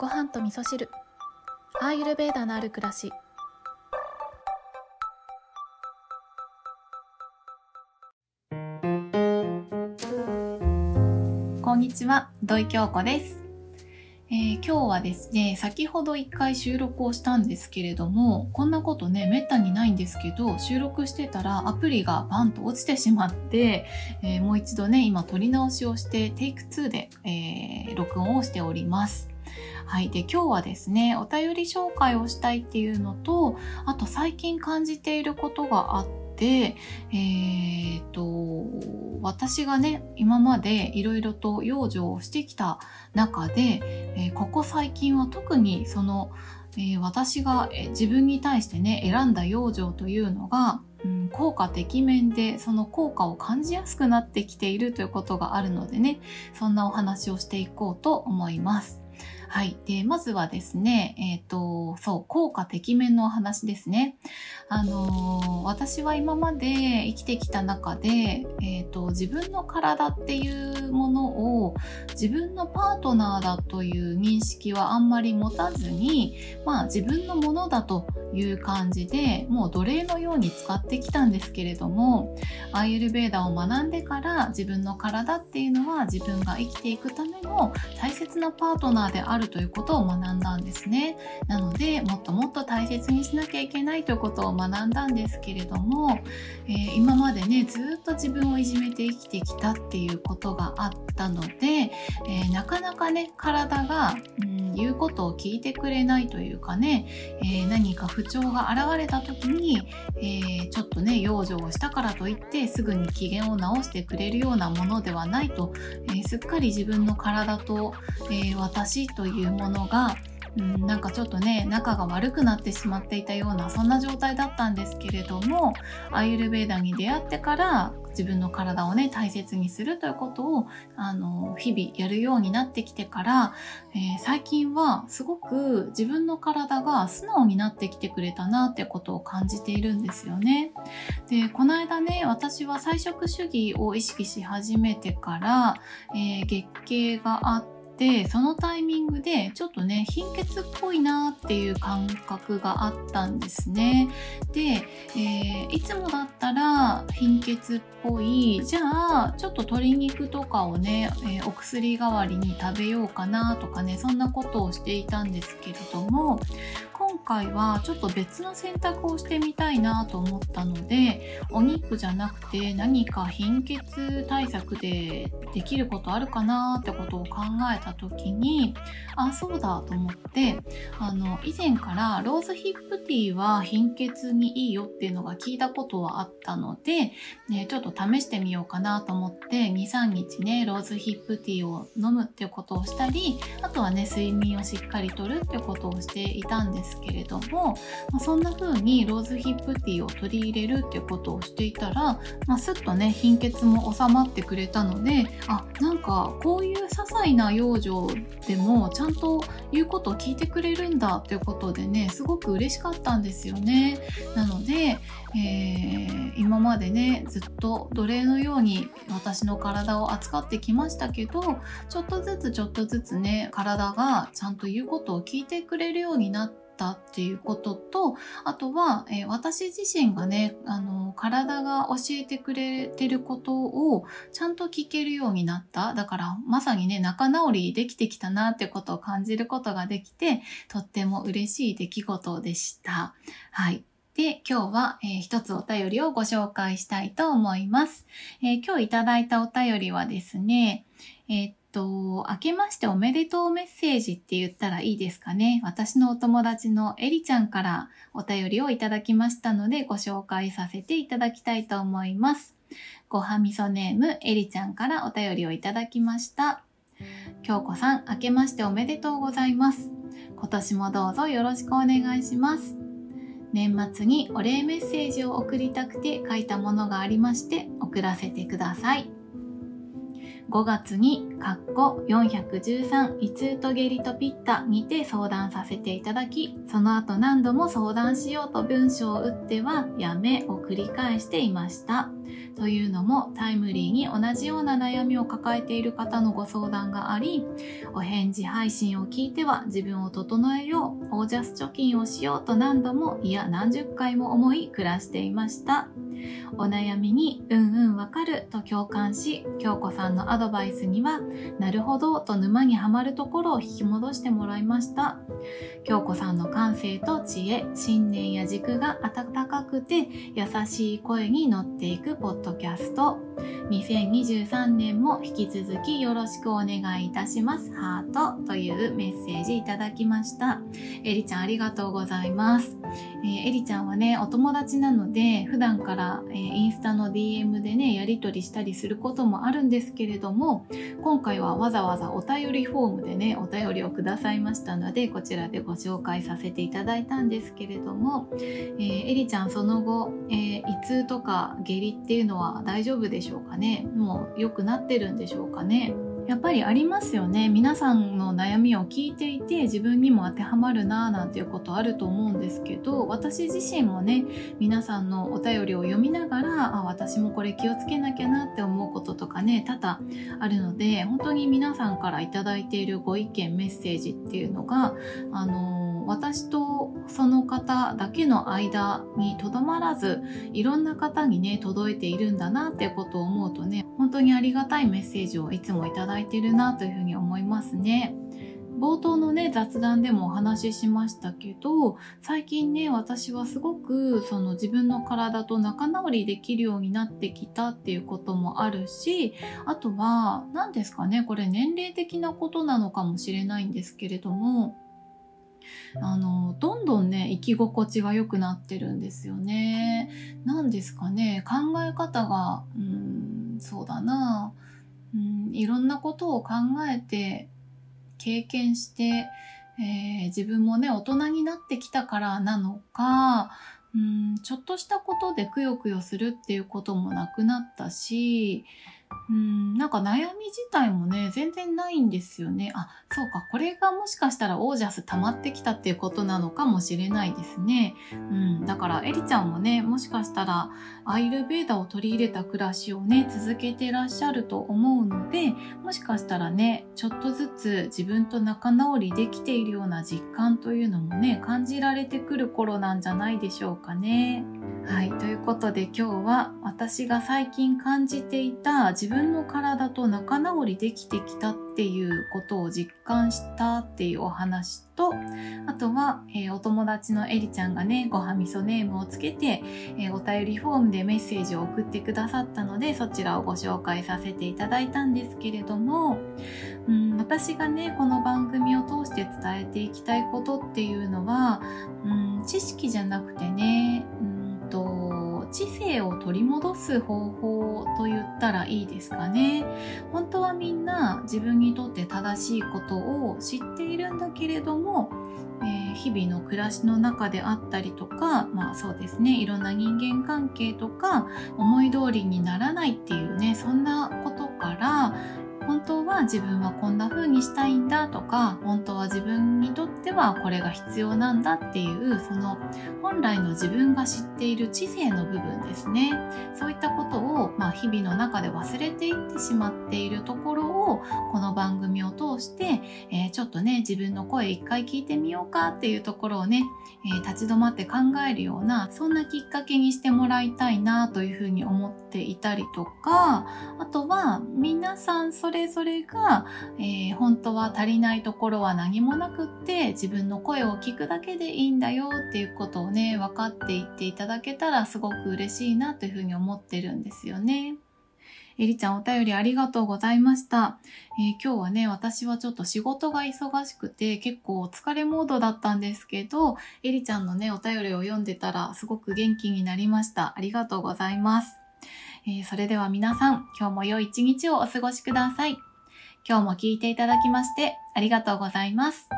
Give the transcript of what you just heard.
ご飯と味噌汁。アーユルベーダのある暮らし。こんにちは土井京子です、えー今日はですね先ほど一回収録をしたんですけれどもこんなことねめったにないんですけど収録してたらアプリがバンと落ちてしまって、えーもう一度ね今撮り直しをしてテイク2で、えー録音をしております。はい。で、今日はですね、お便り紹介をしたいっていうのと、あと最近感じていることがあって、えっ、と、私がね、今までいろいろと養生をしてきた中で、えーここ最近は特にその、えー私がえ自分に対してね、選んだ養生というのが、うん効果てきめんでその効果を感じやすくなってきているということがあるのでね、そんなお話をしていこうと思います。はい。で、まずはですね、えっ、と、そう、効果てきめんの話ですね。あのー私は今まで生きてきた中で、えっ、と、自分の体っていうものを自分のパートナーだという認識はあんまり持たずに、まあ自分のものだという感じで、もう奴隷のように使ってきたんですけれども、アーユルベーダを学んでから自分の体っていうのは自分が生きていくための大切なパートナーであるるということを学んだんですね。なので、もっともっと大切にしなきゃいけないということを学んだんですけれども、えー今までね、ずっと自分をいじめて生きてきたっていうことがあったので、えーなかなかね、体が、うん、言うことを聞いてくれないというかね、えー何か不調が現れた時に、えちょっとね、養生をしたからといってすぐに機嫌を直してくれるようなものではないと、えすっかり自分の体と、えー私というものが、うん、なんかちょっとね仲が悪くなってしまっていたようなそんな状態だったんですけれどもアーユルベーダに出会ってから自分の体をね大切にするということをあの日々やるようになってきてから、えー最近はすごく自分の体が素直になってきてくれたなってことを感じているんですよね。でこの間ね私は菜食主義を意識し始めてから、えー月経があってそのタイミングでちょっとね貧血っぽいなっていう感覚があったんですね。で、えーいつもだったら貧血っぽいじゃあちょっと鶏肉とかをね、えーお薬代わりに食べようかなとかねそんなことをしていたんですけれども今回はちょっと別の選択をしてみたいなと思ったのでお肉じゃなくて何か貧血対策でできることあるかなってことを考えた時にあそうだと思ってあの以前からローズヒップティーは貧血にいいよっていうのが聞いたことはあったので、ね、ちょっと試してみようかなと思って23日ねローズヒップティーを飲むっていうことをしたりあとはね睡眠をしっかりとるっていうことをしていたんですけれども、まあそんな風にローズヒップティーを取り入れるっていうことをしていたら、まあ、すっとね貧血も収まってくれたのであなんかこういう些細な養生でもちゃんと言うことを聞いてくれるんだっていうことでねすごく嬉しかったんですよね。なので、えー今までねずっと奴隷のように私の体を扱ってきましたけどちょっとずつちょっとずつね体がちゃんと言うことを聞いてくれるようになってったっていうこととあとは、えー私自身がねあの体が教えてくれてることをちゃんと聞けるようになっただからまさにね仲直りできてきたなってことを感じることができてとっても嬉しい出来事でした。はい。で、今日は、えー一つお便りをご紹介したいと思います。えー今日いただいたお便りはですね、えーと、明けましておめでとうメッセージって言ったらいいですかね。私のお友達のエリちゃんからお便りをいただきましたのでご紹介させていただきたいと思います。ごはみそネームエリちゃんからお便りをいただきました。京子さん、明けましておめでとうございます。今年もどうぞよろしくお願いします。年末にお礼メッセージを送りたくて書いたものがありまして送らせてください。5月に、カッコ413、胃痛と下痢とピッタにて相談させていただき、その後何度も相談しようと文章を打っては、やめを繰り返していました。というのも、タイムリーに同じような悩みを抱えている方のご相談があり、お返事配信を聞いては自分を整えよう、オージャス貯金をしようと何度も、いや何十回も思い暮らしていました。お悩みに、うんうんわかると共感し、京子さんのアドドバイスには、なるほどと沼にはまるところを引き戻してもらいました。京子さんの感性と知恵、信念や軸が温かくて優しい声に乗っていくポッドキャスト。2023年も引き続きよろしくお願いいたします。ハートというメッセージいただきました。えりちゃんありがとうございます。えー、えりちゃんはね、お友達なので、普段から、えー、インスタの DM でね、やり取りしたりすることもあるんですけれども、今回はわざわざお便りフォームでね、お便りをくださいましたので、こちらでご紹介させていただいたんですけれども、えー、えりちゃんその後、えー、胃痛とか下痢っていうのは大丈夫でしょうかね？もう良くなってるんでしょうかね？やっぱりありますよね。皆さんの悩みを聞いていて自分にも当てはまるなぁなんていうことあると思うんですけど私自身もね皆さんのお便りを読みながらあ私もこれ気をつけなきゃなって思うこととかね多々あるので本当に皆さんから頂いているご意見メッセージっていうのがあの私とその方だけの間にとどまらずいろんな方にね届いているんだなっていうことを思うとね本当にありがたいメッセージをいつもいただいてるなというふうに思いますね。冒頭のね雑談でもお話ししましたけど最近ね私はすごくその自分の体と仲直りできるようになってきたっていうこともあるしあとは何ですかねこれ年齢的なことなのかもしれないんですけれどもあのどんどんね生き心地が良くなってるんですよね。何ですかね考え方がうんそうだなうんいろんなことを考えて経験して、えー、自分もね大人になってきたからなのかうんちょっとしたことでくよくよするっていうこともなくなったしうん、なんか悩み自体もね、全然ないんですよね。あ、そうか、これがもしかしたらオージャス溜まってきたっていうことなのかもしれないですね。うん、だからエリちゃんもね、もしかしたらアイルベーダを取り入れた暮らしをね、続けてらっしゃると思うので、もしかしたらね、ちょっとずつ自分と仲直りできているような実感というのもね、感じられてくる頃なんじゃないでしょうかね。はい、ということで今日は私が最近感じていた自分分の体と仲直りできてきたっていうことを実感したっていうお話と、あとは、えー、お友達のエリちゃんがね、ごはみそネームをつけて、えー、お便りフォームでメッセージを送ってくださったので、そちらをご紹介させていただいたんですけれども、うん、私がね、この番組を通して伝えていきたいことっていうのは、うん、知識じゃなくてね、うんと知性を取り戻す方法と言ったらいいですかね。本当はみんな自分にとって正しいことを知っているんだけれども、えー、日々の暮らしの中であったりとか、まあそうですね、いろんな人間関係とか思い通りにならないっていうね、そんなことから、本当は自分はこんな風にしたいんだとか本当は自分にとってはこれが必要なんだっていうその本来の自分が知っている知性の部分ですね。そういったことを、まあ、日々の中で忘れていってしまっているところをこの番組を通して、えー、ちょっとね自分の声一回聞いてみようかっていうところをね、えー、立ち止まって考えるようなそんなきっかけにしてもらいたいなというふうに思っていたりとかあとは皆さんそれそれぞれが、えー、本当は足りないところは何もなくって自分の声を聞くだけでいいんだよっていうことをね分かっていっていただけたらすごく嬉しいなというふうに思ってるんですよね。えりちゃんお便りありがとうございました、えー、今日はね、私はちょっと仕事が忙しくて結構お疲れモードだったんですけど、えりちゃんのね、お便りを読んでたらすごく元気になりました。ありがとうございます。えー、それでは皆さん、今日も良い一日をお過ごしください。今日も聞いていただきましてありがとうございます。